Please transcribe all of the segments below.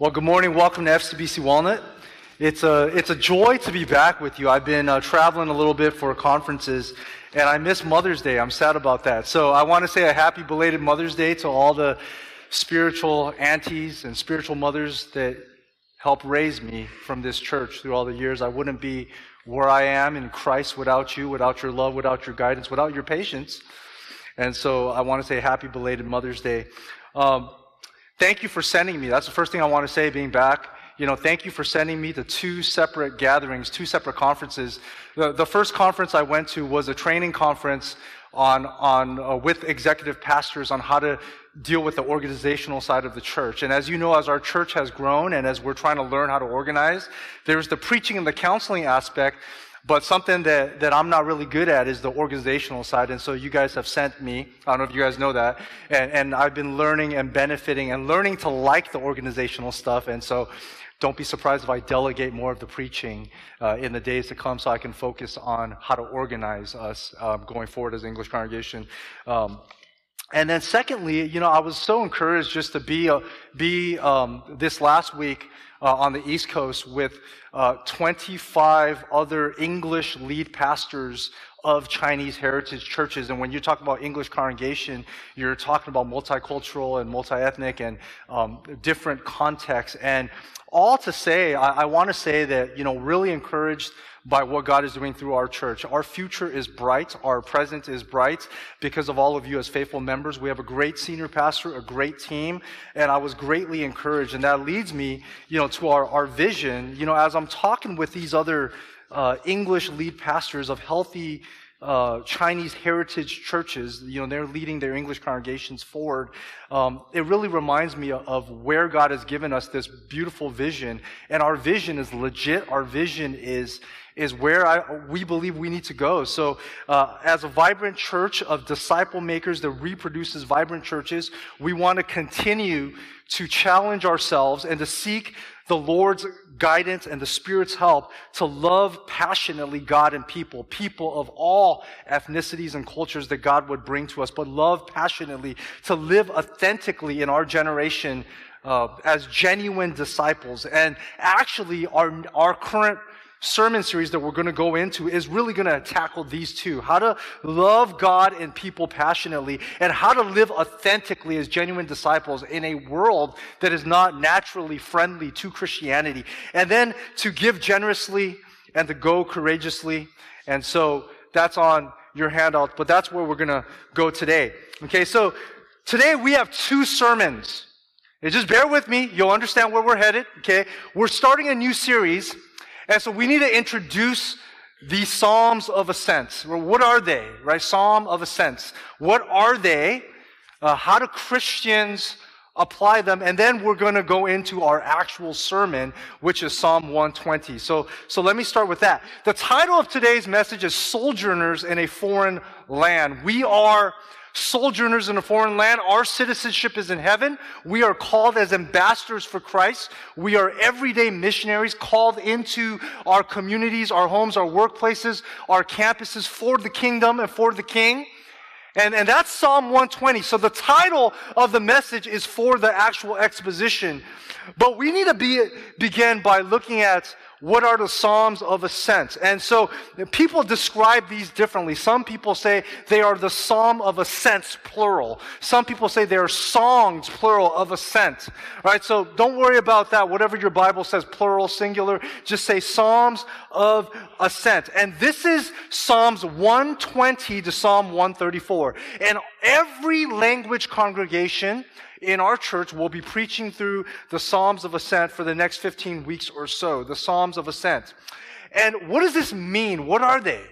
Well, good morning. Welcome to FCBC Walnut. It's a, it's a joy to be back with you. I've been uh, traveling a little bit for conferences, and I miss Mother's Day. I'm sad about that. So I want to say a happy belated Mother's Day to all the spiritual aunties and spiritual mothers that helped raise me from this church through all the years. I wouldn't be where I am in Christ without you, without your love, without your guidance, without your patience. And so I want to say happy belated Mother's Day. Um, Thank you for sending me. That's the first thing I want to say being back. You know, thank you for sending me to two separate gatherings, two separate conferences. The, the first conference I went to was a training conference on, on uh, with executive pastors on how to deal with the organizational side of the church. And as you know, as our church has grown and as we're trying to learn how to organize, there's the preaching and the counseling aspect. But something that, that I'm not really good at is the organizational side. And so you guys have sent me, I don't know if you guys know that, and, and I've been learning and benefiting and learning to like the organizational stuff. And so don't be surprised if I delegate more of the preaching uh, in the days to come so I can focus on how to organize us um, going forward as an English congregation. Um, and then secondly, you know, I was so encouraged just to be, uh, be um, this last week uh, on the East Coast with uh, 25 other English lead pastors of Chinese heritage churches. And when you talk about English congregation, you're talking about multicultural and multi-ethnic and um, different contexts. And all to say, I, I want to say that, you know, really encouraged by what God is doing through our church. Our future is bright. Our present is bright because of all of you as faithful members. We have a great senior pastor, a great team, and I was greatly encouraged. And that leads me, you know, to our, our vision. You know, as I'm talking with these other uh, English lead pastors of healthy uh, Chinese heritage churches, you know, they're leading their English congregations forward. Um, it really reminds me of where God has given us this beautiful vision. And our vision is legit. Our vision is, is where I, we believe we need to go. So, uh, as a vibrant church of disciple makers that reproduces vibrant churches, we want to continue to challenge ourselves and to seek the Lord's guidance and the Spirit's help to love passionately God and people, people of all ethnicities and cultures that God would bring to us, but love passionately to live authentically in our generation uh, as genuine disciples. And actually, our, our current sermon series that we're going to go into is really going to tackle these two how to love God and people passionately, and how to live authentically as genuine disciples in a world that is not naturally friendly to Christianity, and then to give generously and to go courageously. And so that's on your handout, but that's where we're going to go today. Okay, so today we have two sermons. And just bear with me, you'll understand where we're headed. Okay, we're starting a new series and so we need to introduce these Psalms of Ascents. What are they, right? Psalm of Ascents. What are they? Uh, how do Christians apply them? And then we're going to go into our actual sermon, which is Psalm 120. So, so let me start with that. The title of today's message is Sojourners in a Foreign Land. We are sojourners in a foreign land. Our citizenship is in heaven. We are called as ambassadors for Christ. We are everyday missionaries called into our communities, our homes, our workplaces, our campuses for the kingdom and for the king. And, and that's Psalm 120. So the title of the message is for the actual exposition. But we need to be, begin by looking at what are the Psalms of Ascent? And so people describe these differently. Some people say they are the Psalm of Ascents, plural. Some people say they are songs, plural, of ascent. Right? So don't worry about that. Whatever your Bible says, plural, singular, just say Psalms of Ascent. And this is Psalms 120 to Psalm 134. And every language congregation in our church we'll be preaching through the Psalms of Ascent for the next 15 weeks or so, the Psalms of Ascent. And what does this mean? What are they?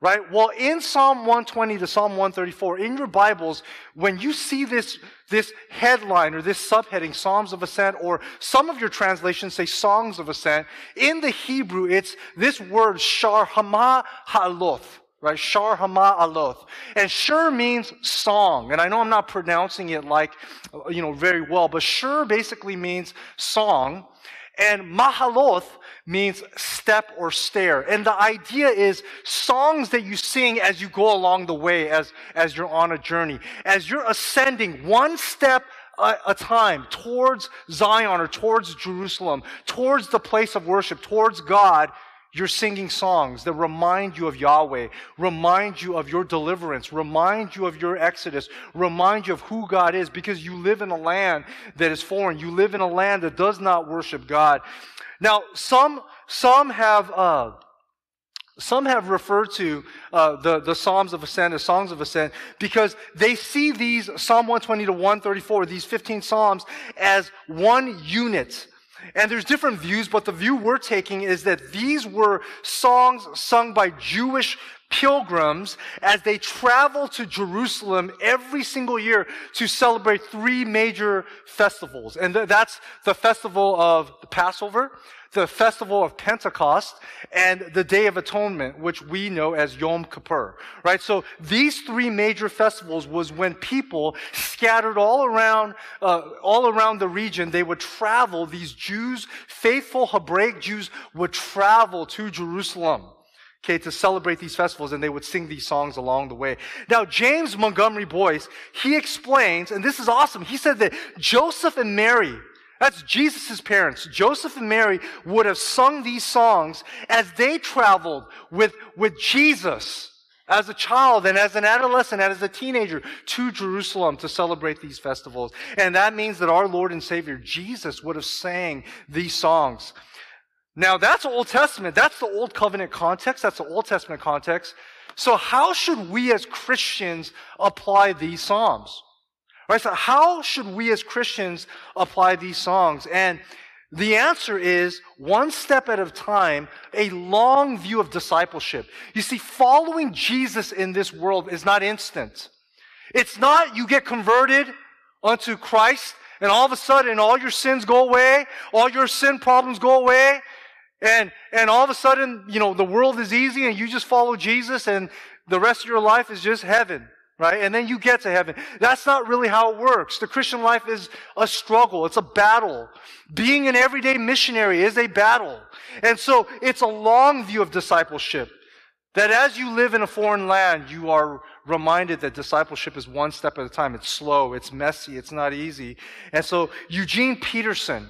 Right? Well, in Psalm 120 to Psalm 134, in your Bibles, when you see this, this headline or this subheading, Psalms of Ascent, or some of your translations say Songs of Ascent, in the Hebrew, it's this word, Shar Hama Haloth right? Shar Hama Aloth. And Shur means song. And I know I'm not pronouncing it like, you know, very well, but Shur basically means song. And Mahaloth means step or stair. And the idea is songs that you sing as you go along the way, as, as you're on a journey. As you're ascending one step a, a, time towards Zion or towards Jerusalem, towards the place of worship, towards God, you're singing songs that remind you of Yahweh, remind you of your deliverance, remind you of your exodus, remind you of who God is because you live in a land that is foreign. You live in a land that does not worship God. Now, some, some have, uh, some have referred to uh, the, the Psalms of Ascent as Songs of Ascent because they see these Psalm 120 to 134, these 15 Psalms, as one unit. And there's different views, but the view we're taking is that these were songs sung by Jewish pilgrims as they travel to Jerusalem every single year to celebrate three major festivals. And that's the festival of the Passover, the festival of Pentecost and the Day of Atonement, which we know as Yom Kippur, right? So these three major festivals was when people scattered all around, uh, all around the region, they would travel, these Jews, faithful Hebraic Jews would travel to Jerusalem okay, to celebrate these festivals, and they would sing these songs along the way. Now, James Montgomery Boice, he explains, and this is awesome. He said that Joseph and Mary, that's Jesus' parents. Joseph and Mary would have sung these songs as they traveled with, with Jesus as a child and as an adolescent and as a teenager to Jerusalem to celebrate these festivals. And that means that our Lord and Savior, Jesus, would have sang these songs. Now that's Old Testament. That's the Old Covenant context. That's the Old Testament context. So how should we as Christians apply these Psalms? Right? So how should we as Christians apply these songs? And the answer is one step at a time, a long view of discipleship. You see, following Jesus in this world is not instant. It's not you get converted unto Christ and all of a sudden all your sins go away, all your sin problems go away, and, and all of a sudden, you know, the world is easy and you just follow Jesus and the rest of your life is just heaven right? And then you get to heaven. That's not really how it works. The Christian life is a struggle. It's a battle. Being an everyday missionary is a battle. And so it's a long view of discipleship. That as you live in a foreign land, you are reminded that discipleship is one step at a time. It's slow, it's messy, it's not easy. And so Eugene Peterson,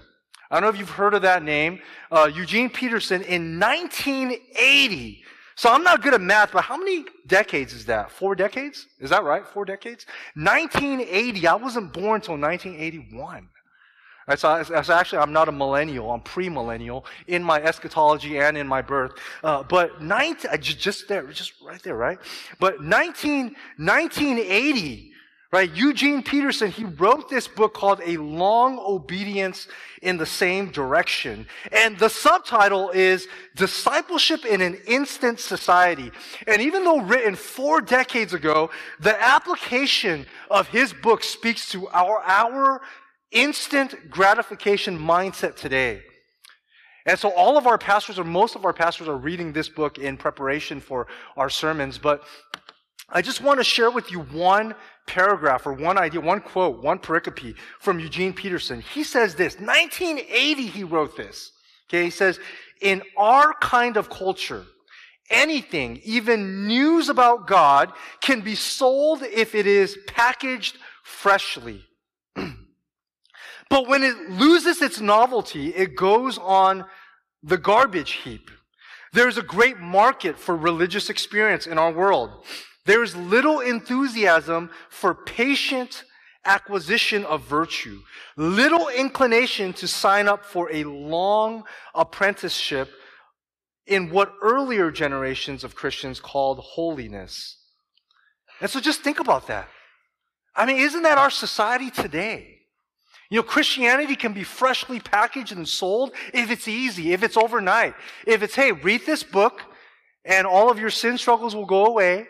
I don't know if you've heard of that name. Uh, Eugene Peterson in 1980 so I'm not good at math, but how many decades is that? Four decades? Is that right? Four decades? 1980. I wasn't born until 1981. Right, so, so, actually, I'm not a millennial. I'm pre-millennial in my eschatology and in my birth. Uh, but 19, just, there, just right there, right? But 19, 1980, Right? Eugene Peterson, he wrote this book called A Long Obedience in the Same Direction. And the subtitle is Discipleship in an Instant Society. And even though written four decades ago, the application of his book speaks to our, our instant gratification mindset today. And so all of our pastors, or most of our pastors, are reading this book in preparation for our sermons. But I just want to share with you one paragraph or one idea, one quote, one pericope from Eugene Peterson. He says this, 1980 he wrote this. Okay, he says, in our kind of culture, anything, even news about God, can be sold if it is packaged freshly. but when it loses its novelty, it goes on the garbage heap. There's a great market for religious experience in our world. There's little enthusiasm for patient acquisition of virtue, little inclination to sign up for a long apprenticeship in what earlier generations of Christians called holiness. And so just think about that. I mean, isn't that our society today? You know, Christianity can be freshly packaged and sold if it's easy, if it's overnight. If it's, hey, read this book and all of your sin struggles will go away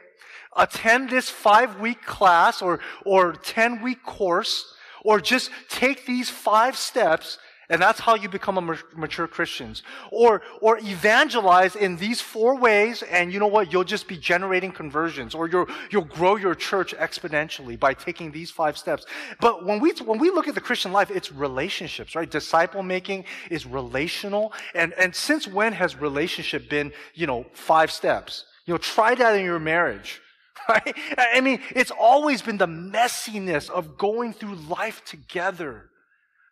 attend this five week class or, or 10 week course, or just take these five steps and that's how you become a mature Christians. Or, or evangelize in these four ways, and you know what? You'll just be generating conversions, or you'll, you'll grow your church exponentially by taking these five steps. But when we, when we look at the Christian life, it's relationships, right? Disciple making is relational. And, and since when has relationship been, you know, five steps? You know, try that in your marriage Right? I mean, it's always been the messiness of going through life together,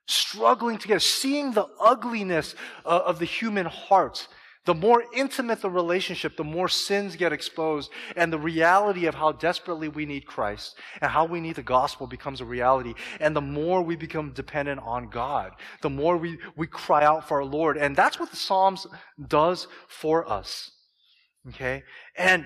struggling together, seeing the ugliness uh, of the human heart the more intimate the relationship, the more sins get exposed, and the reality of how desperately we need Christ and how we need the gospel becomes a reality. And the more we become dependent on God, the more we, we cry out for our Lord. And that's what the Psalms does for us. Okay? And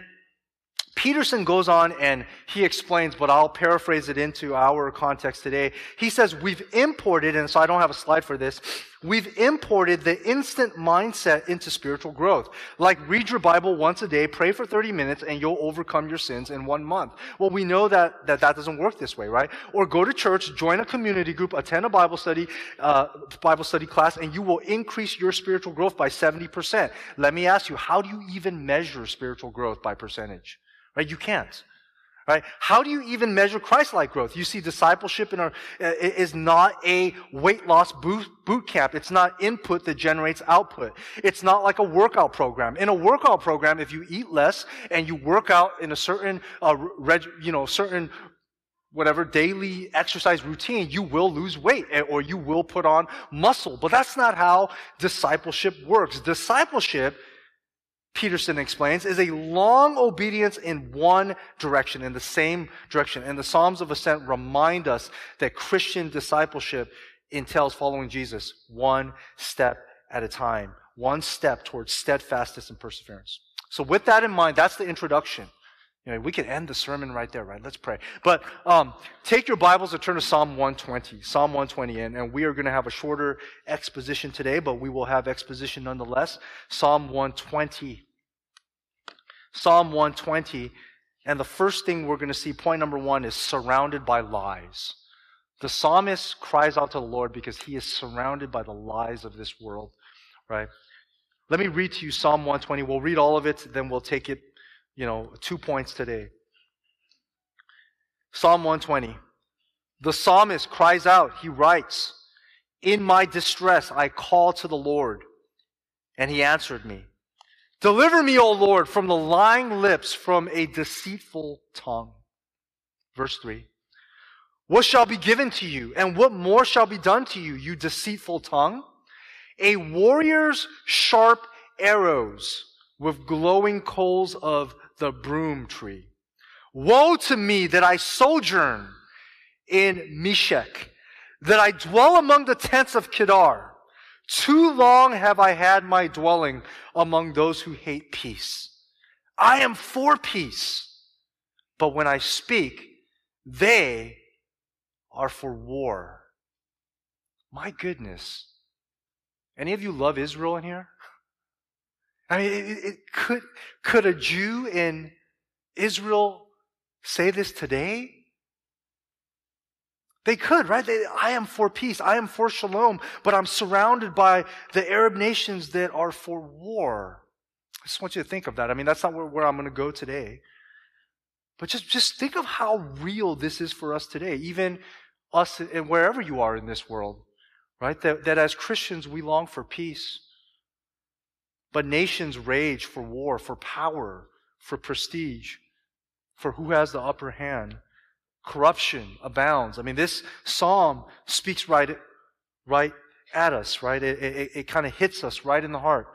Peterson goes on and he explains, but I'll paraphrase it into our context today. He says, We've imported, and so I don't have a slide for this, we've imported the instant mindset into spiritual growth. Like read your Bible once a day, pray for 30 minutes, and you'll overcome your sins in one month. Well, we know that that, that doesn't work this way, right? Or go to church, join a community group, attend a Bible study, uh, Bible study class, and you will increase your spiritual growth by 70%. Let me ask you, how do you even measure spiritual growth by percentage? Right? You can't. Right? How do you even measure Christ-like growth? You see, discipleship in our, uh, is not a weight loss boot, boot camp. It's not input that generates output. It's not like a workout program. In a workout program, if you eat less and you work out in a certain, uh, reg, you know, certain whatever daily exercise routine, you will lose weight or you will put on muscle. But that's not how discipleship works. Discipleship Peterson explains, is a long obedience in one direction, in the same direction. And the Psalms of Ascent remind us that Christian discipleship entails following Jesus one step at a time, one step towards steadfastness and perseverance. So with that in mind, that's the introduction. You know, we could end the sermon right there, right? Let's pray. But um, take your Bibles and turn to Psalm 120. Psalm 120, and, and we are going to have a shorter exposition today, but we will have exposition nonetheless. Psalm 120. Psalm 120. And the first thing we're going to see, point number one, is surrounded by lies. The psalmist cries out to the Lord because he is surrounded by the lies of this world, right? Let me read to you Psalm 120. We'll read all of it, then we'll take it you know, two points today. Psalm 120. The psalmist cries out, he writes, In my distress I called to the Lord, and he answered me. Deliver me, O Lord, from the lying lips, from a deceitful tongue. Verse 3. What shall be given to you, and what more shall be done to you, you deceitful tongue? A warrior's sharp arrows with glowing coals of the broom tree. Woe to me that I sojourn in Meshech, that I dwell among the tents of Kedar. Too long have I had my dwelling among those who hate peace. I am for peace, but when I speak, they are for war. My goodness. Any of you love Israel in here? I mean, it, it, could, could a Jew in Israel say this today? They could, right? They, I am for peace. I am for shalom, but I'm surrounded by the Arab nations that are for war. I just want you to think of that. I mean, that's not where, where I'm going to go today. But just, just think of how real this is for us today, even us and wherever you are in this world, right? That, that as Christians, we long for peace. But nations rage for war, for power, for prestige, for who has the upper hand. Corruption abounds. I mean, this psalm speaks right, right at us, right? It, it, it kind of hits us right in the heart.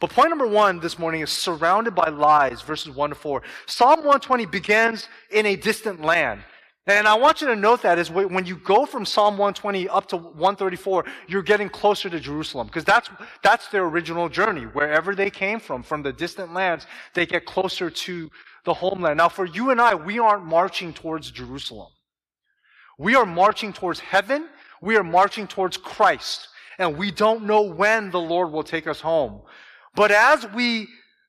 But point number one this morning is surrounded by lies, verses one to four. Psalm 120 begins in a distant land. And I want you to note that is when you go from Psalm 120 up to 134, you're getting closer to Jerusalem because that's, that's their original journey. Wherever they came from, from the distant lands, they get closer to the homeland. Now for you and I, we aren't marching towards Jerusalem. We are marching towards heaven. We are marching towards Christ. And we don't know when the Lord will take us home. But as we,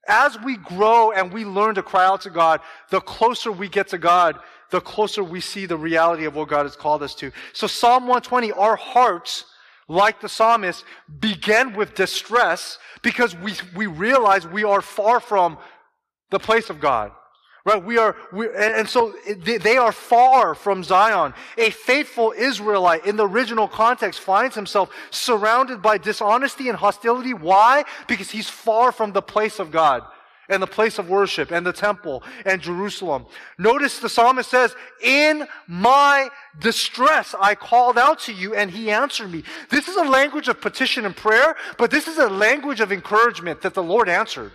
as we grow and we learn to cry out to God, the closer we get to God, the closer we see the reality of what God has called us to. So Psalm 120, our hearts, like the psalmist, begin with distress because we, we realize we are far from the place of God. Right? We are, we, and so they are far from Zion. A faithful Israelite in the original context finds himself surrounded by dishonesty and hostility. Why? Because he's far from the place of God. And the place of worship and the temple and Jerusalem. Notice the psalmist says, in my distress, I called out to you and he answered me. This is a language of petition and prayer, but this is a language of encouragement that the Lord answered.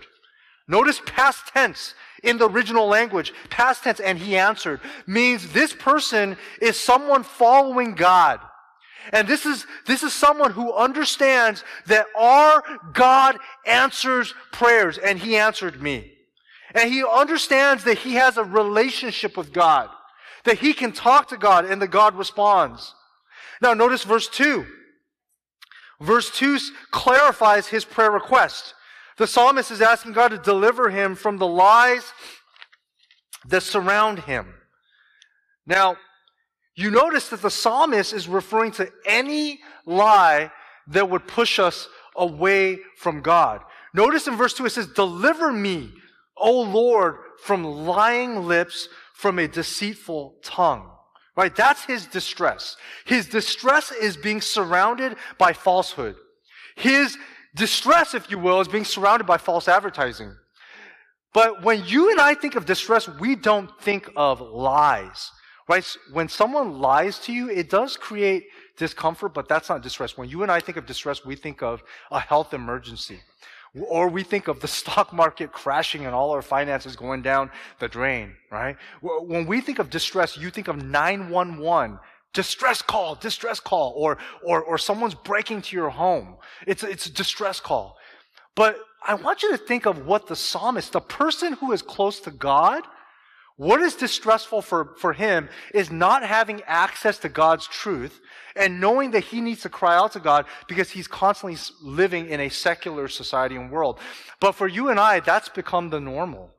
Notice past tense in the original language. Past tense and he answered means this person is someone following God. And this is, this is someone who understands that our God answers prayers, and he answered me. And he understands that he has a relationship with God, that he can talk to God, and that God responds. Now, notice verse 2. Verse 2 clarifies his prayer request. The psalmist is asking God to deliver him from the lies that surround him. Now, you notice that the psalmist is referring to any lie that would push us away from God. Notice in verse 2 it says, Deliver me, O Lord, from lying lips, from a deceitful tongue. Right? That's his distress. His distress is being surrounded by falsehood. His distress, if you will, is being surrounded by false advertising. But when you and I think of distress, we don't think of lies. Right? When someone lies to you, it does create discomfort, but that's not distress. When you and I think of distress, we think of a health emergency. Or we think of the stock market crashing and all our finances going down the drain, right? When we think of distress, you think of 911, distress call, distress call, or, or, or someone's breaking to your home. It's, it's a distress call. But I want you to think of what the psalmist, the person who is close to God, what is distressful for, for him is not having access to God's truth and knowing that he needs to cry out to God because he's constantly living in a secular society and world. But for you and I, that's become the normal.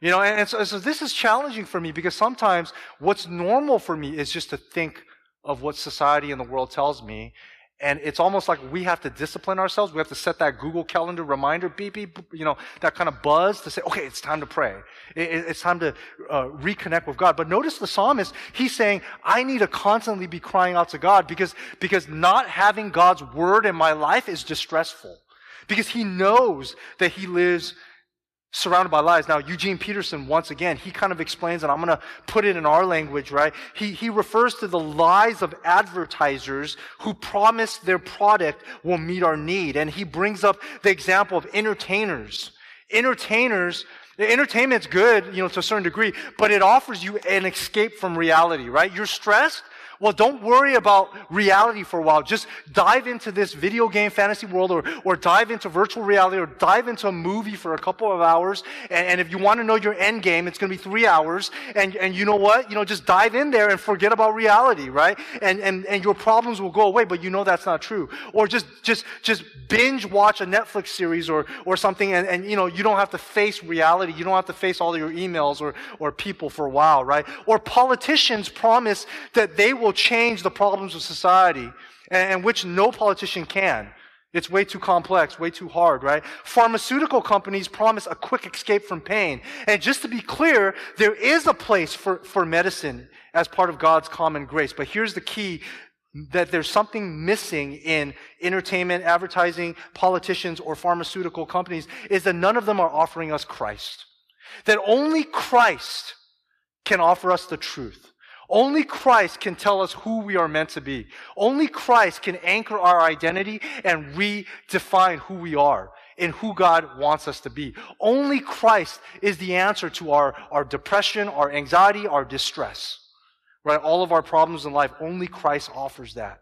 You know, and, so, so this is challenging for me because sometimes what's normal for me is just to think of what society and the world tells me and it's almost like we have to discipline ourselves. We have to set that Google Calendar reminder, beep, beep, you know, that kind of buzz to say, okay, it's time to pray. it's time to uh, reconnect with God. But notice the psalmist, he's saying, I need to constantly be crying out to God because, because not having God's word in my life is distressful. Because he knows that he lives surrounded by lies. Now, Eugene Peterson, once again, he kind of explains, and I'm going to put it in our language, right? He, he refers to the lies of advertisers who promise their product will meet our need. And he brings up the example of entertainers. Entertainers, entertainment's good, you know, to a certain degree, but it offers you an escape from reality, right? You're stressed, well, don't worry about reality for a while. Just dive into this video game fantasy world or, or dive into virtual reality or dive into a movie for a couple of hours. And, and if you want to know your end game, it's going to be three hours. And, and you know what? You know, just dive in there and forget about reality, right? And, and, and your problems will go away, but you know that's not true. Or just, just, just binge watch a Netflix series or, or something and, and, you know, you don't have to face reality. You don't have to face all your emails or, or people for a while, right? Or politicians promise that they will will change the problems of society, and, which no politician can. It's way too complex, way too hard, right? Pharmaceutical companies promise a quick escape from pain. And just to be clear, there is a place for, for medicine as part of God's common grace. But here's the key that there's something missing in entertainment, advertising, politicians, or pharmaceutical companies is that none of them are offering us Christ. That only Christ can offer us the truth. Only Christ can tell us who we are meant to be. Only Christ can anchor our identity and redefine who we are and who God wants us to be. Only Christ is the answer to our, our depression, our anxiety, our distress. Right? All of our problems in life, only Christ offers that.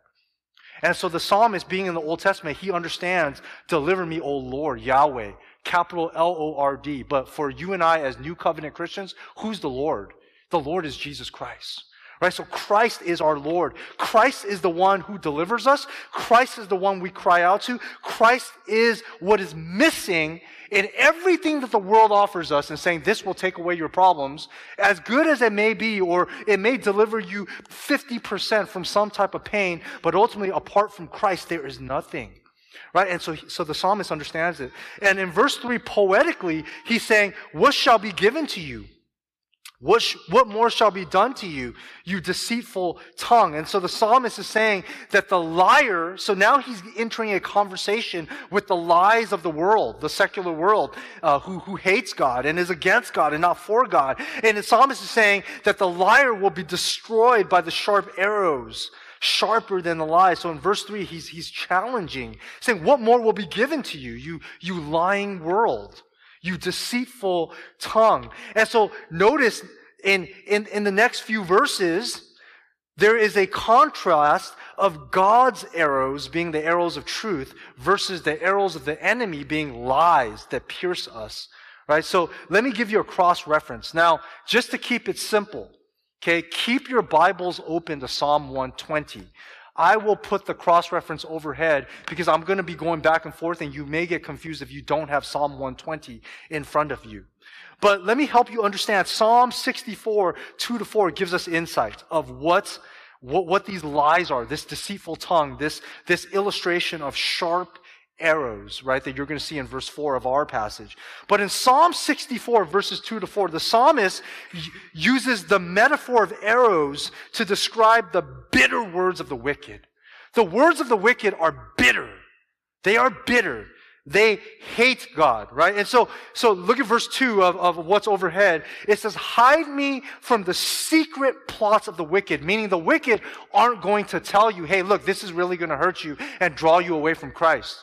And so the psalmist, being in the Old Testament, he understands, deliver me, O Lord, Yahweh, capital L O R D. But for you and I as new covenant Christians, who's the Lord? The Lord is Jesus Christ. Right? So Christ is our Lord. Christ is the one who delivers us. Christ is the one we cry out to. Christ is what is missing in everything that the world offers us and saying this will take away your problems, as good as it may be, or it may deliver you 50% from some type of pain, but ultimately apart from Christ, there is nothing. Right? And so, so the psalmist understands it. And in verse 3, poetically, he's saying, What shall be given to you? What, sh- what more shall be done to you, you deceitful tongue? And so the psalmist is saying that the liar, so now he's entering a conversation with the lies of the world, the secular world, uh, who, who hates God and is against God and not for God. And the psalmist is saying that the liar will be destroyed by the sharp arrows, sharper than the lie. So in verse 3, he's, he's challenging, saying, What more will be given to you, you, you lying world? You deceitful tongue. And so notice in, in, in the next few verses, there is a contrast of God's arrows being the arrows of truth versus the arrows of the enemy being lies that pierce us. Right? So let me give you a cross reference. Now, just to keep it simple, okay, keep your Bibles open to Psalm 120. I will put the cross reference overhead because I'm going to be going back and forth and you may get confused if you don't have Psalm 120 in front of you. But let me help you understand. Psalm 64, 2 to 4 gives us insight of what, what, what these lies are, this deceitful tongue, this, this illustration of sharp arrows, right, that you're going to see in verse 4 of our passage. But in Psalm 64, verses 2 to 4, the psalmist uses the metaphor of arrows to describe the bitter words of the wicked. The words of the wicked are bitter. They are bitter. They hate God, right? And so, so look at verse 2 of, of what's overhead. It says, Hide me from the secret plots of the wicked, meaning the wicked aren't going to tell you, hey, look, this is really going to hurt you and draw you away from Christ.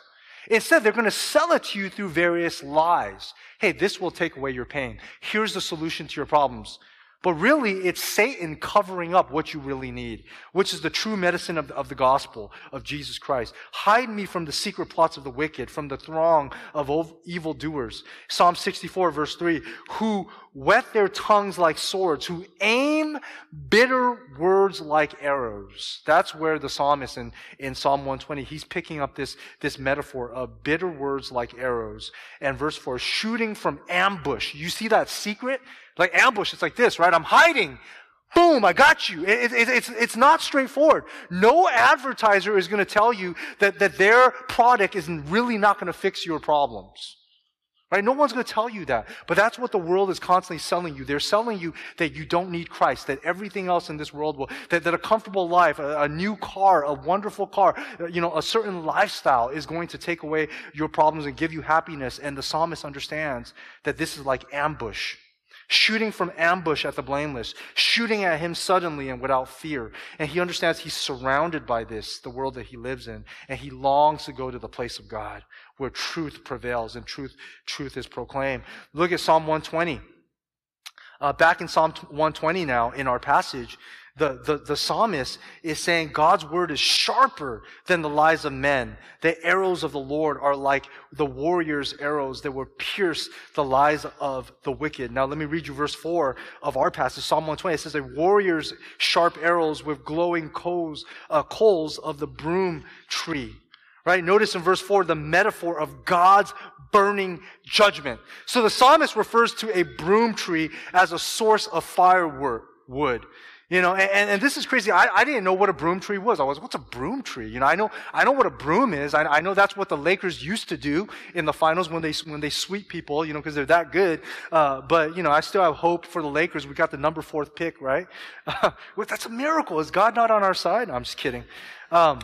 Instead, they're going to sell it to you through various lies. Hey, this will take away your pain. Here's the solution to your problems. But really, it's Satan covering up what you really need, which is the true medicine of the, of the gospel of Jesus Christ. Hide me from the secret plots of the wicked, from the throng of evil doers. Psalm 64 verse 3, who whet their tongues like swords, who aim bitter words like arrows. That's where the psalmist in, in Psalm 120, he's picking up this, this metaphor of bitter words like arrows. And verse 4, shooting from ambush. You see that secret? Like ambush, it's like this, right? I'm hiding. Boom, I got you. It, it, it's, it's not straightforward. No advertiser is going to tell you that, that their product is really not going to fix your problems. Right? No one's going to tell you that. But that's what the world is constantly selling you. They're selling you that you don't need Christ, that everything else in this world will, that, that a comfortable life, a, a new car, a wonderful car, you know, a certain lifestyle is going to take away your problems and give you happiness. And the psalmist understands that this is like ambush shooting from ambush at the blameless, shooting at him suddenly and without fear. And he understands he's surrounded by this, the world that he lives in, and he longs to go to the place of God where truth prevails and truth, truth is proclaimed. Look at Psalm 120. Uh, back in Psalm 120 now, in our passage, the, the, the psalmist is saying God's word is sharper than the lies of men. The arrows of the Lord are like the warrior's arrows that will pierce the lies of the wicked. Now let me read you verse 4 of our passage, Psalm 120. It says, A warrior's sharp arrows with glowing coals, uh, coals of the broom tree. Right? Notice in verse 4 the metaphor of God's burning judgment. So the psalmist refers to a broom tree as a source of firewood. You know, and, and this is crazy. I, I didn't know what a broom tree was. I was, what's a broom tree? You know, I know, I know what a broom is. I, I know that's what the Lakers used to do in the finals when they, when they sweep people, you know, because they're that good. Uh, but, you know, I still have hope for the Lakers. We got the number fourth pick, right? That's a miracle. Is God not on our side? No, I'm just kidding. Um,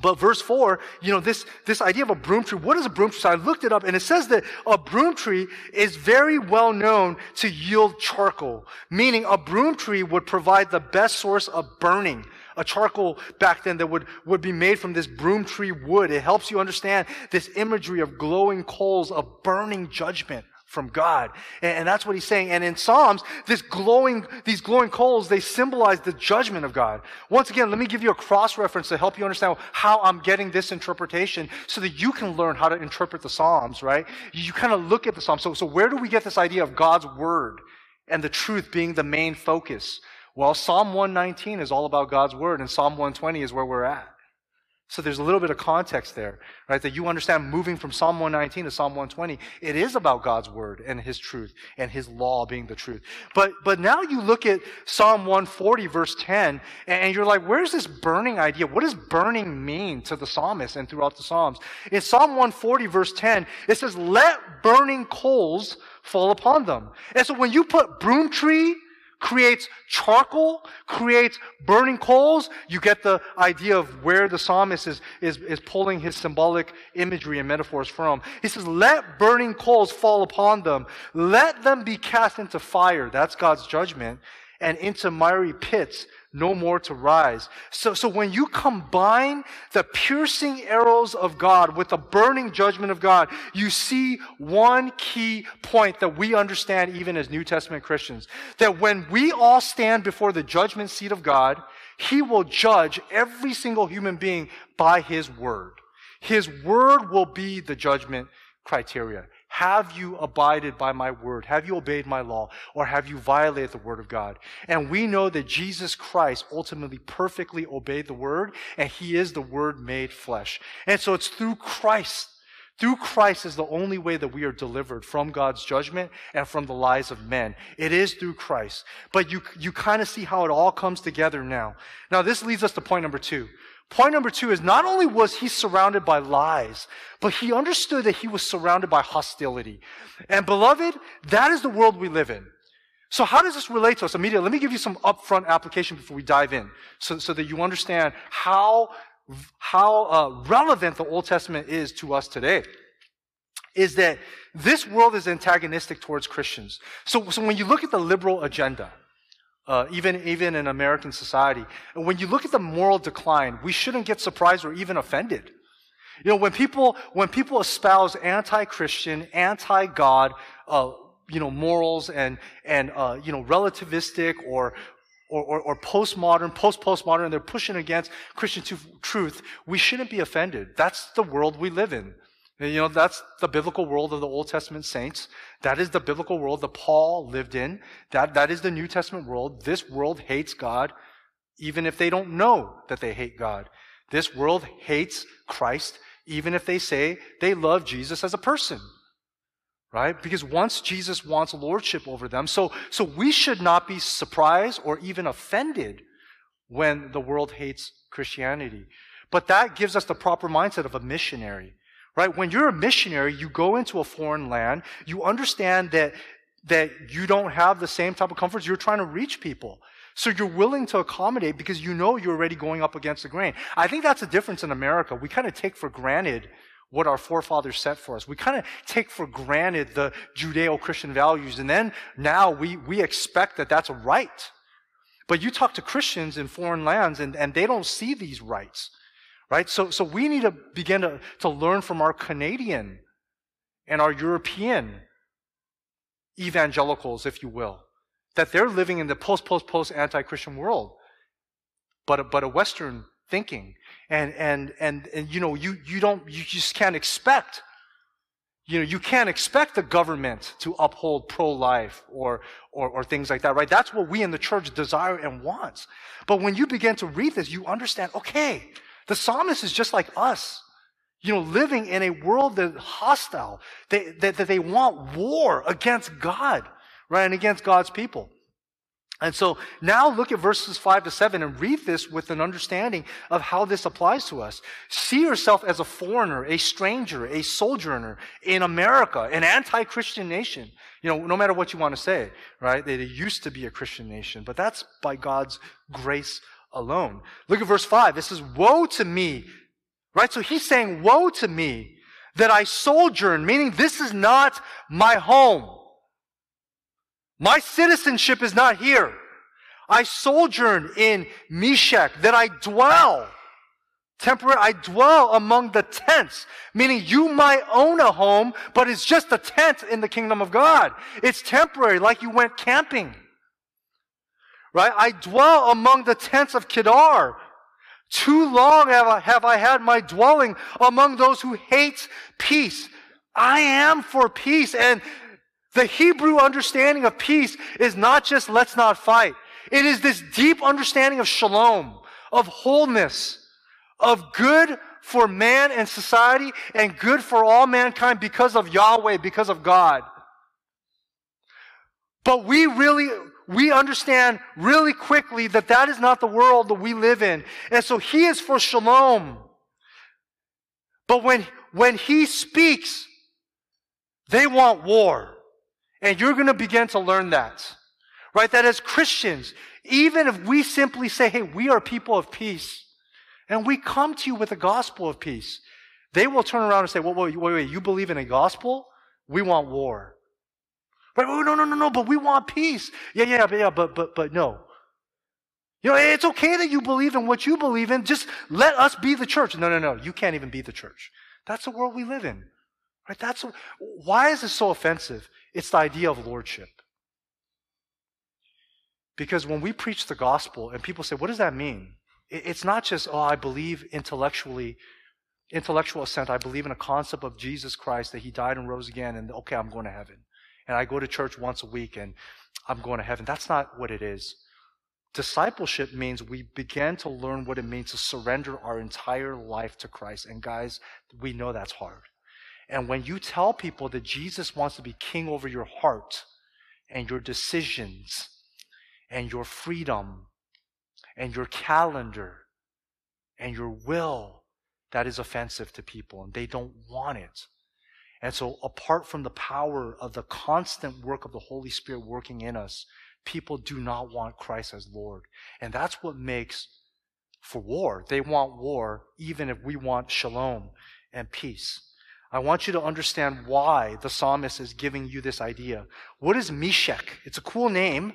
but verse 4, you know, this, this idea of a broom tree, what is a broom tree? So I looked it up and it says that a broom tree is very well known to yield charcoal, meaning a broom tree would provide the best source of burning. A charcoal back then that would, would be made from this broom tree wood. It helps you understand this imagery of glowing coals of burning judgment from God. And, that's what he's saying. And in Psalms, this glowing, these glowing coals, they symbolize the judgment of God. Once again, let me give you a cross reference to help you understand how I'm getting this interpretation so that you can learn how to interpret the Psalms, right? You kind of look at the Psalms. So, so where do we get this idea of God's word and the truth being the main focus? Well, Psalm 119 is all about God's word and Psalm 120 is where we're at. So there's a little bit of context there, right? That you understand moving from Psalm 119 to Psalm 120. It is about God's word and his truth and his law being the truth. But, but now you look at Psalm 140 verse 10 and you're like, where's this burning idea? What does burning mean to the psalmist and throughout the Psalms? In Psalm 140 verse 10, it says, let burning coals fall upon them. And so when you put broom tree creates charcoal, creates burning coals, you get the idea of where the psalmist is, is, is pulling his symbolic imagery and metaphors from. He says, let burning coals fall upon them. Let them be cast into fire. That's God's judgment. And into miry pits no more to rise. So, so when you combine the piercing arrows of God with the burning judgment of God, you see one key point that we understand even as New Testament Christians. That when we all stand before the judgment seat of God, He will judge every single human being by His word. His word will be the judgment criteria. Have you abided by my word? Have you obeyed my law? Or have you violated the word of God? And we know that Jesus Christ ultimately perfectly obeyed the word, and he is the word made flesh. And so it's through Christ. Through Christ is the only way that we are delivered from God's judgment and from the lies of men. It is through Christ. But you, you kind of see how it all comes together now. Now, this leads us to point number two. Point number two is not only was he surrounded by lies, but he understood that he was surrounded by hostility. And beloved, that is the world we live in. So how does this relate to us immediately? Let me give you some upfront application before we dive in so, so that you understand how, how uh, relevant the Old Testament is to us today. Is that this world is antagonistic towards Christians. So, so when you look at the liberal agenda, uh, even, even in American society. And when you look at the moral decline, we shouldn't get surprised or even offended. You know, when people, when people espouse anti-Christian, anti-God, uh, you know, morals and, and, uh, you know, relativistic or, or, or, or postmodern, post-postmodern, they're pushing against Christian truth, we shouldn't be offended. That's the world we live in. You know, that's the biblical world of the Old Testament saints. That is the biblical world that Paul lived in. That, that is the New Testament world. This world hates God, even if they don't know that they hate God. This world hates Christ, even if they say they love Jesus as a person. Right? Because once Jesus wants lordship over them, so, so we should not be surprised or even offended when the world hates Christianity. But that gives us the proper mindset of a missionary Right? When you're a missionary, you go into a foreign land, you understand that, that you don't have the same type of comforts. You're trying to reach people. So you're willing to accommodate because you know you're already going up against the grain. I think that's a difference in America. We kind of take for granted what our forefathers set for us. We kind of take for granted the Judeo-Christian values, and then now we, we expect that that's a right. But you talk to Christians in foreign lands, and, and they don't see these rights. Right? So, so we need to begin to, to learn from our Canadian and our European evangelicals, if you will, that they're living in the post, post, post anti Christian world, but a, but a Western thinking. And, and, and, and, you know, you, you don't, you just can't expect, you know, you can't expect the government to uphold pro-life or, or, or things like that, right? That's what we in the church desire and want. But when you begin to read this, you understand, okay, the psalmist is just like us, you know, living in a world that's hostile, they, that, that they want war against God, right, and against God's people. And so now look at verses 5 to 7 and read this with an understanding of how this applies to us. See yourself as a foreigner, a stranger, a sojourner in America, an anti-Christian nation. You know, no matter what you want to say, right? They used to be a Christian nation, but that's by God's grace alone. Look at verse 5. This says, Woe to me. Right? So he's saying, Woe to me that I sojourn, meaning this is not my home. My citizenship is not here. I sojourn in Meshech, that I dwell. Temporary, I dwell among the tents, meaning you might own a home, but it's just a tent in the kingdom of God. It's temporary, like you went camping. Right? I dwell among the tents of Kedar. Too long have I, have I had my dwelling among those who hate peace. I am for peace. And the Hebrew understanding of peace is not just let's not fight. It is this deep understanding of shalom, of wholeness, of good for man and society and good for all mankind because of Yahweh, because of God. But we really, we understand really quickly that that is not the world that we live in. And so he is for shalom. But when, when he speaks, they want war. And you're going to begin to learn that. Right? That as Christians, even if we simply say, hey, we are people of peace, and we come to you with a gospel of peace, they will turn around and say, wait, wait, wait, wait, you believe in a gospel? We want war. Right? Oh, no, no, no, no, but we want peace. Yeah, yeah, yeah, but, but, but no. You know, it's okay that you believe in what you believe in. Just let us be the church. No, no, no. You can't even be the church. That's the world we live in. Right? That's why is this so offensive? It's the idea of lordship. Because when we preach the gospel and people say, what does that mean? It's not just, oh, I believe intellectually, intellectual assent. I believe in a concept of Jesus Christ, that he died and rose again, and okay, I'm going to heaven. And I go to church once a week and I'm going to heaven. That's not what it is. Discipleship means we begin to learn what it means to surrender our entire life to Christ. And guys, we know that's hard. And when you tell people that Jesus wants to be king over your heart and your decisions and your freedom and your calendar and your will, that is offensive to people and they don't want it. And so, apart from the power of the constant work of the Holy Spirit working in us, people do not want Christ as Lord. And that's what makes for war. They want war, even if we want shalom and peace. I want you to understand why the psalmist is giving you this idea. What is Meshech? It's a cool name,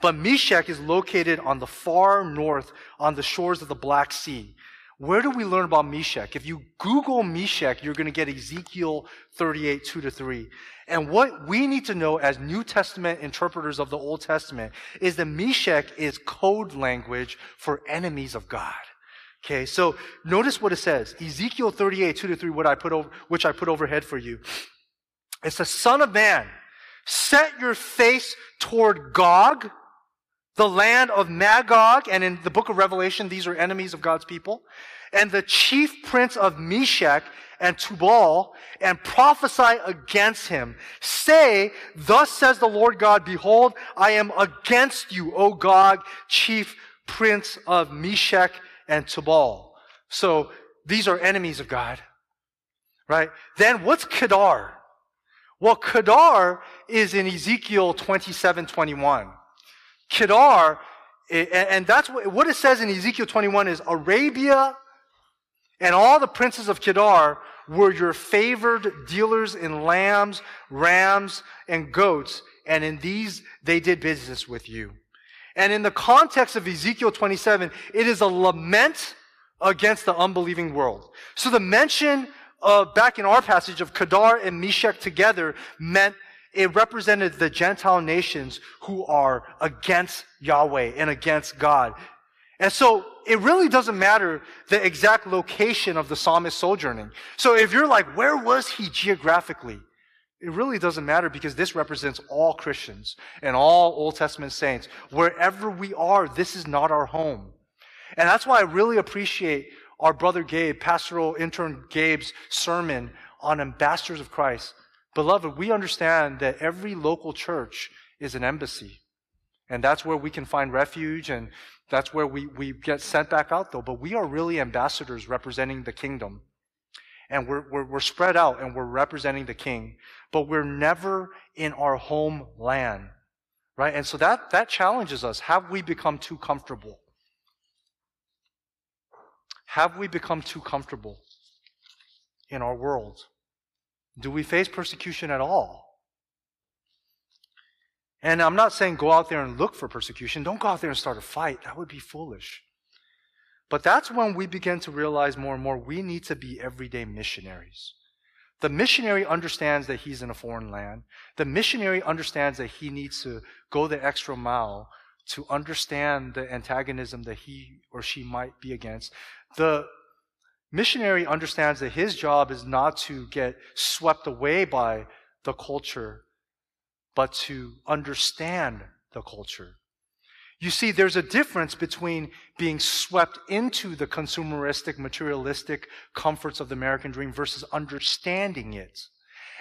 but Meshech is located on the far north on the shores of the Black Sea. Where do we learn about Meshech? If you Google Meshech, you're going to get Ezekiel 38, 2 to 3. And what we need to know as New Testament interpreters of the Old Testament is that Meshech is code language for enemies of God. Okay, so notice what it says. Ezekiel 38, 2 to 3, what I put over, which I put overhead for you. It's the son of man. Set your face toward Gog, the land of Magog, and in the book of Revelation, these are enemies of God's people, and the chief prince of Meshech and Tubal, and prophesy against him. Say, thus says the Lord God, behold, I am against you, O Gog, chief prince of Meshech and Tubal. So these are enemies of God, right? Then what's Kedar? Well, Kedar is in Ezekiel 27, 21. Kedar, eh, and that's what, what it says in Ezekiel 21 is Arabia and all the princes of Kedar were your favored dealers in lambs, rams, and goats, and in these they did business with you. And in the context of Ezekiel 27, it is a lament against the unbelieving world. So the mention of, back in our passage of Kedar and Meshech together meant it represented the Gentile nations who are against Yahweh and against God. And so it really doesn't matter the exact location of the psalmist sojourning. So if you're like, where was he geographically? It really doesn't matter because this represents all Christians and all Old Testament saints. Wherever we are, this is not our home. And that's why I really appreciate our brother Gabe, pastoral intern Gabe's sermon on ambassadors of Christ. Beloved, we understand that every local church is an embassy. And that's where we can find refuge and that's where we, we get sent back out though. But we are really ambassadors representing the kingdom. And we're, we're, we're spread out and we're representing the king. But we're never in our homeland. Right? And so that, that challenges us. Have we become too comfortable? Have we become too comfortable in our world? Do we face persecution at all? And I'm not saying go out there and look for persecution. Don't go out there and start a fight. That would be foolish. But that's when we begin to realize more and more we need to be everyday missionaries. The missionary understands that he's in a foreign land. The missionary understands that he needs to go the extra mile to understand the antagonism that he or she might be against. The missionary understands that his job is not to get swept away by the culture, but to understand the culture. You see, there's a difference between being swept into the consumeristic, materialistic comforts of the American dream versus understanding it.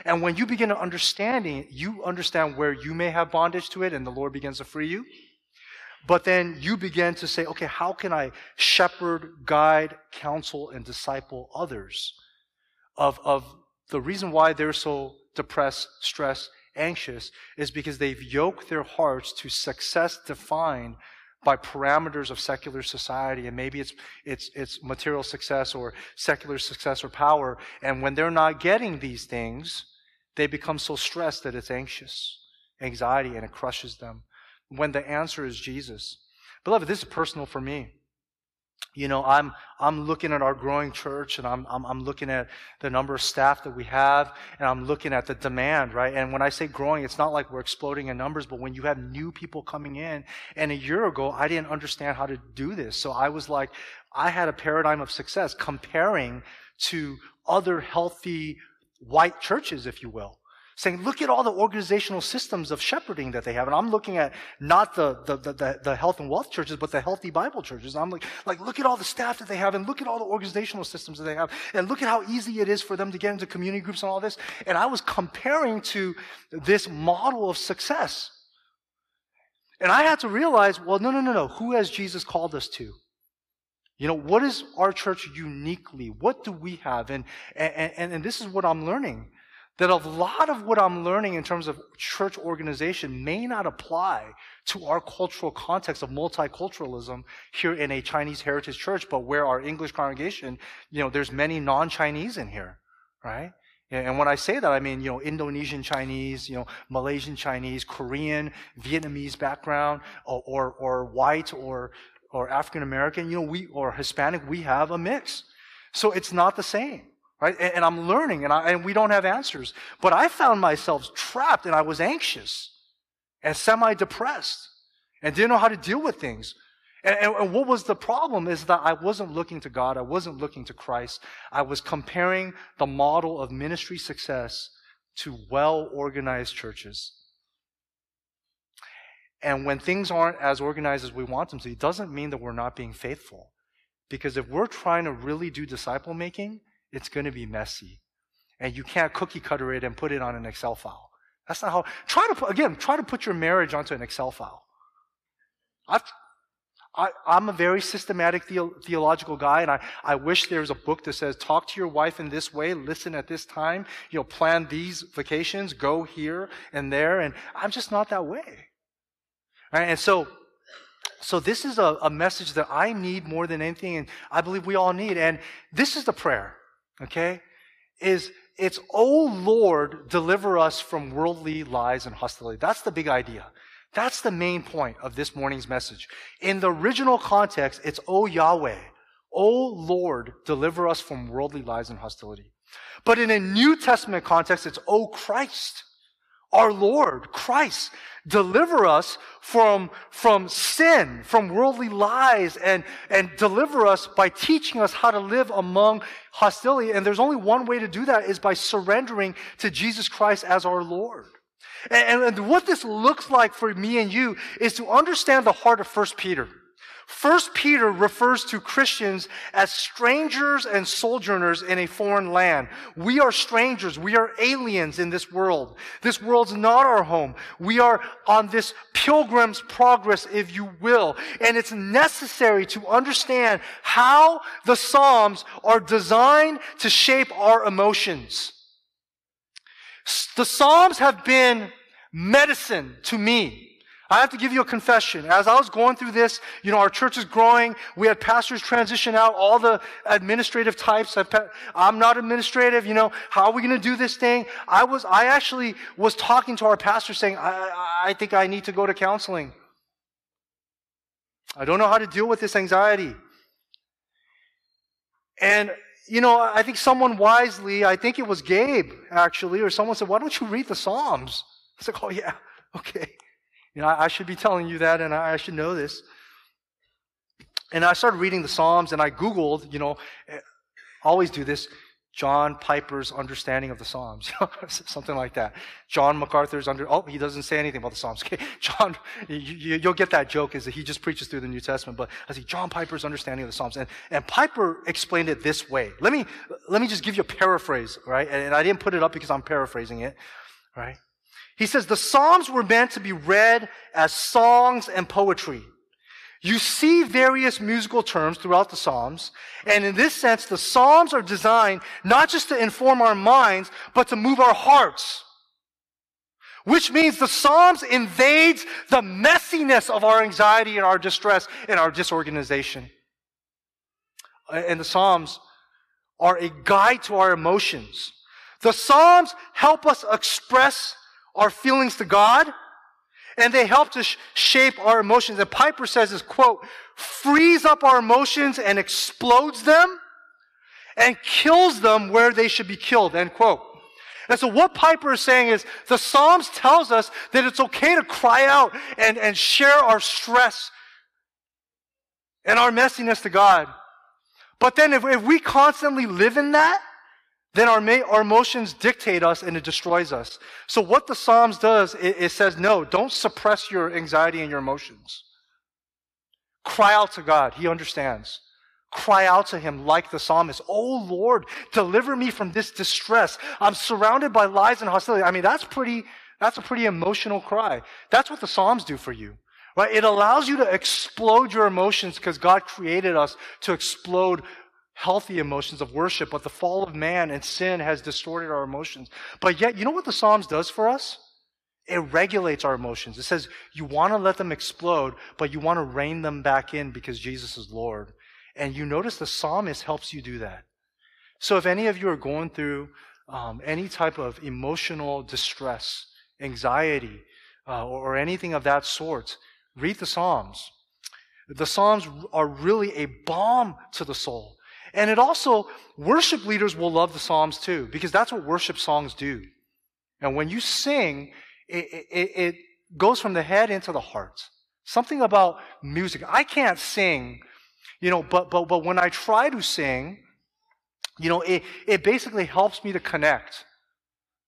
And when you begin to understanding it, you understand where you may have bondage to it and the Lord begins to free you. But then you begin to say, okay, how can I shepherd, guide, counsel, and disciple others of, of the reason why they're so depressed, stressed, anxious is because they've yoked their hearts to success defined by parameters of secular society. And maybe it's it's it's material success or secular success or power. And when they're not getting these things they become so stressed that it's anxious anxiety and it crushes them when the answer is Jesus beloved this is personal for me you know, I'm, I'm looking at our growing church and I'm, I'm, I'm, looking at the number of staff that we have and I'm looking at the demand, right? And when I say growing, it's not like we're exploding in numbers, but when you have new people coming in, and a year ago, I didn't understand how to do this. So I was like, I had a paradigm of success comparing to other healthy white churches, if you will saying, look at all the organizational systems of shepherding that they have. And I'm looking at not the, the, the, the, health and wealth churches, but the healthy Bible churches. I'm like, like, look at all the staff that they have and look at all the organizational systems that they have and look at how easy it is for them to get into community groups and all this. And I was comparing to this model of success. And I had to realize, well, no, no, no, no. Who has Jesus called us to? You know, what is our church uniquely? What do we have? And, and, and, and this is what I'm learning that a lot of what I'm learning in terms of church organization may not apply to our cultural context of multiculturalism here in a Chinese heritage church, but where our English congregation, you know, there's many non-Chinese in here, right? And when I say that, I mean, you know, Indonesian Chinese, you know, Malaysian Chinese, Korean, Vietnamese background, or, or, or white or, or African American, you know, we, or Hispanic, we have a mix. So it's not the same. Right? And, and I'm learning and, I, and we don't have answers. But I found myself trapped and I was anxious and semi depressed and didn't know how to deal with things. And, and, and, what was the problem is that I wasn't looking to God. I wasn't looking to Christ. I was comparing the model of ministry success to well organized churches. And when things aren't as organized as we want them to, it doesn't mean that we're not being faithful. Because if we're trying to really do disciple making, it's going to be messy. And you can't cookie cutter it and put it on an Excel file. That's not how, try to, put, again, try to put your marriage onto an Excel file. I've, I, am a very systematic theo- theological guy, and I, I wish there was a book that says, talk to your wife in this way, listen at this time, you know, plan these vacations, go here and there, and I'm just not that way. Right? And so, so this is a, a message that I need more than anything, and I believe we all need, and this is the prayer okay, is it's, oh Lord, deliver us from worldly lies and hostility. That's the big idea. That's the main point of this morning's message. In the original context, it's, oh Yahweh, oh Lord, deliver us from worldly lies and hostility. But in a New Testament context, it's, oh Christ, our Lord, Christ, deliver us from, from sin, from worldly lies, and, and deliver us by teaching us how to live among hostility. And there's only one way to do that is by surrendering to Jesus Christ as our Lord. And, and what this looks like for me and you is to understand the heart of First Peter. First Peter refers to Christians as strangers and sojourners in a foreign land. We are strangers. We are aliens in this world. This world's not our home. We are on this pilgrim's progress, if you will. And it's necessary to understand how the Psalms are designed to shape our emotions. The Psalms have been medicine to me. I have to give you a confession. As I was going through this, you know, our church is growing. We had pastors transition out, all the administrative types. I'm not administrative, you know, how are we going to do this thing? I was, I actually was talking to our pastor saying, I, I think I need to go to counseling. I don't know how to deal with this anxiety. And, you know, I think someone wisely, I think it was Gabe actually, or someone said, why don't you read the Psalms? I was like, oh yeah, okay. You know, I, should be telling you that and I, I should know this. And I started reading the Psalms and I Googled, you know, eh, always do this, John Piper's understanding of the Psalms, something like that. John MacArthur's under, oh, he doesn't say anything about the Psalms. Okay, John, you, will get that joke is that he just preaches through the New Testament, but I see John Piper's understanding of the Psalms. And, and Piper explained it this way. Let me, let me just give you a paraphrase, right? And I didn't put it up because I'm paraphrasing it, right? He says the Psalms were meant to be read as songs and poetry. You see various musical terms throughout the Psalms, and in this sense, the Psalms are designed not just to inform our minds, but to move our hearts. Which means the Psalms invades the messiness of our anxiety and our distress and our disorganization. And the Psalms are a guide to our emotions. The Psalms help us express our feelings to God and they help to sh- shape our emotions. And Piper says this quote, frees up our emotions and explodes them and kills them where they should be killed, end quote. And so what Piper is saying is the Psalms tells us that it's okay to cry out and, and share our stress and our messiness to God. But then if, if we constantly live in that, then our, our emotions dictate us and it destroys us. So what the Psalms does, it, it says, no, don't suppress your anxiety and your emotions. Cry out to God. He understands. Cry out to him like the psalmist. Oh Lord, deliver me from this distress. I'm surrounded by lies and hostility. I mean, that's pretty, that's a pretty emotional cry. That's what the Psalms do for you. Right? It allows you to explode your emotions because God created us to explode healthy emotions of worship, but the fall of man and sin has distorted our emotions. But yet, you know what the Psalms does for us? It regulates our emotions. It says you want to let them explode, but you want to rein them back in because Jesus is Lord. And you notice the psalmist helps you do that. So if any of you are going through um, any type of emotional distress, anxiety, uh, or, or anything of that sort, read the Psalms. The Psalms are really a balm to the soul. And it also, worship leaders will love the Psalms too, because that's what worship songs do. And when you sing, it, it, it goes from the head into the heart. Something about music. I can't sing, you know, but, but, but when I try to sing, you know, it, it basically helps me to connect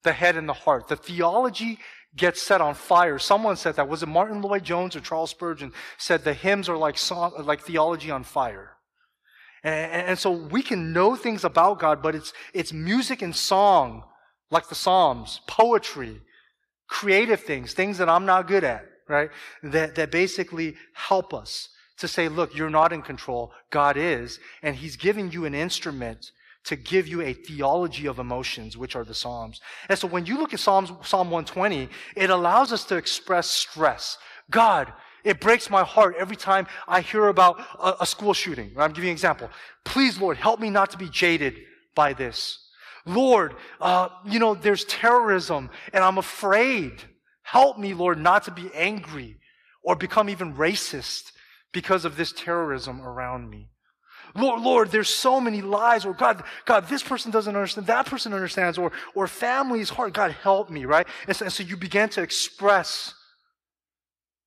the head and the heart. The theology gets set on fire. Someone said that. Was it Martyn Lloyd-Jones or Charles Spurgeon said the hymns are like song, like theology on fire? And, and, so we can know things about God, but it's, it's music and song, like the Psalms, poetry, creative things, things that I'm not good at, right? That, that basically help us to say, look, you're not in control. God is. And He's giving you an instrument to give you a theology of emotions, which are the Psalms. And so when you look at Psalms, Psalm 120, it allows us to express stress. God, it breaks my heart every time I hear about a, a school shooting. I'm giving an example. Please, Lord, help me not to be jaded by this. Lord, uh, you know, there's terrorism and I'm afraid. Help me, Lord, not to be angry or become even racist because of this terrorism around me. Lord, Lord, there's so many lies, or God, God, this person doesn't understand, that person understands, or, or family is hard. God, help me, right? And so, and so you begin to express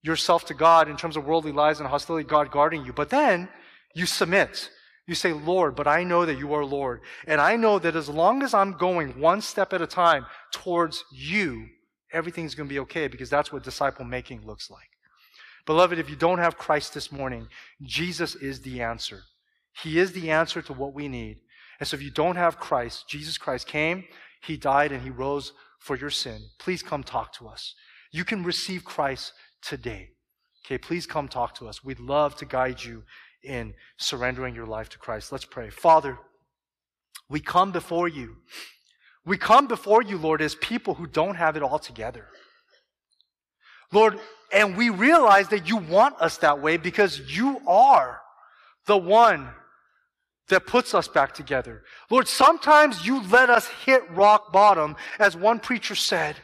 yourself to God in terms of worldly lies and hostility, God guarding you. But then you submit. You say, Lord, but I know that you are Lord. And I know that as long as I'm going one step at a time towards you, everything's going to be okay because that's what disciple making looks like. Beloved, if you don't have Christ this morning, Jesus is the answer. He is the answer to what we need. And so if you don't have Christ, Jesus Christ came, He died, and He rose for your sin. Please come talk to us. You can receive Christ today. Okay, please come talk to us. We'd love to guide you in surrendering your life to Christ. Let's pray. Father, we come before you. We come before you, Lord, as people who don't have it all together. Lord, and we realize that you want us that way because you are the one that puts us back together. Lord, sometimes you let us hit rock bottom, as one preacher said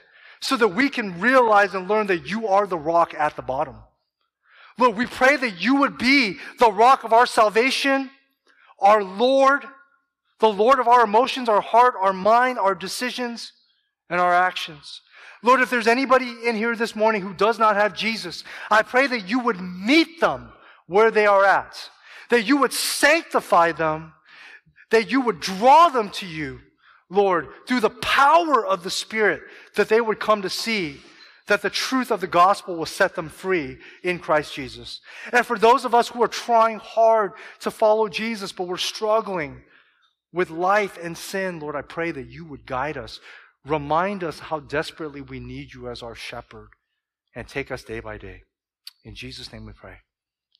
so that we can realize and learn that you are the rock at the bottom. Lord, we pray that you would be the rock of our salvation, our Lord, the Lord of our emotions, our heart, our mind, our decisions, and our actions. Lord, if there's anybody in here this morning who does not have Jesus, I pray that you would meet them where they are at, that you would sanctify them, that you would draw them to you, Lord, through the power of the Spirit, that they would come to see that the truth of the gospel will set them free in Christ Jesus. And for those of us who are trying hard to follow Jesus, but we're struggling with life and sin, Lord, I pray that you would guide us. Remind us how desperately we need you as our shepherd and take us day by day. In Jesus' name we pray.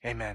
Amen.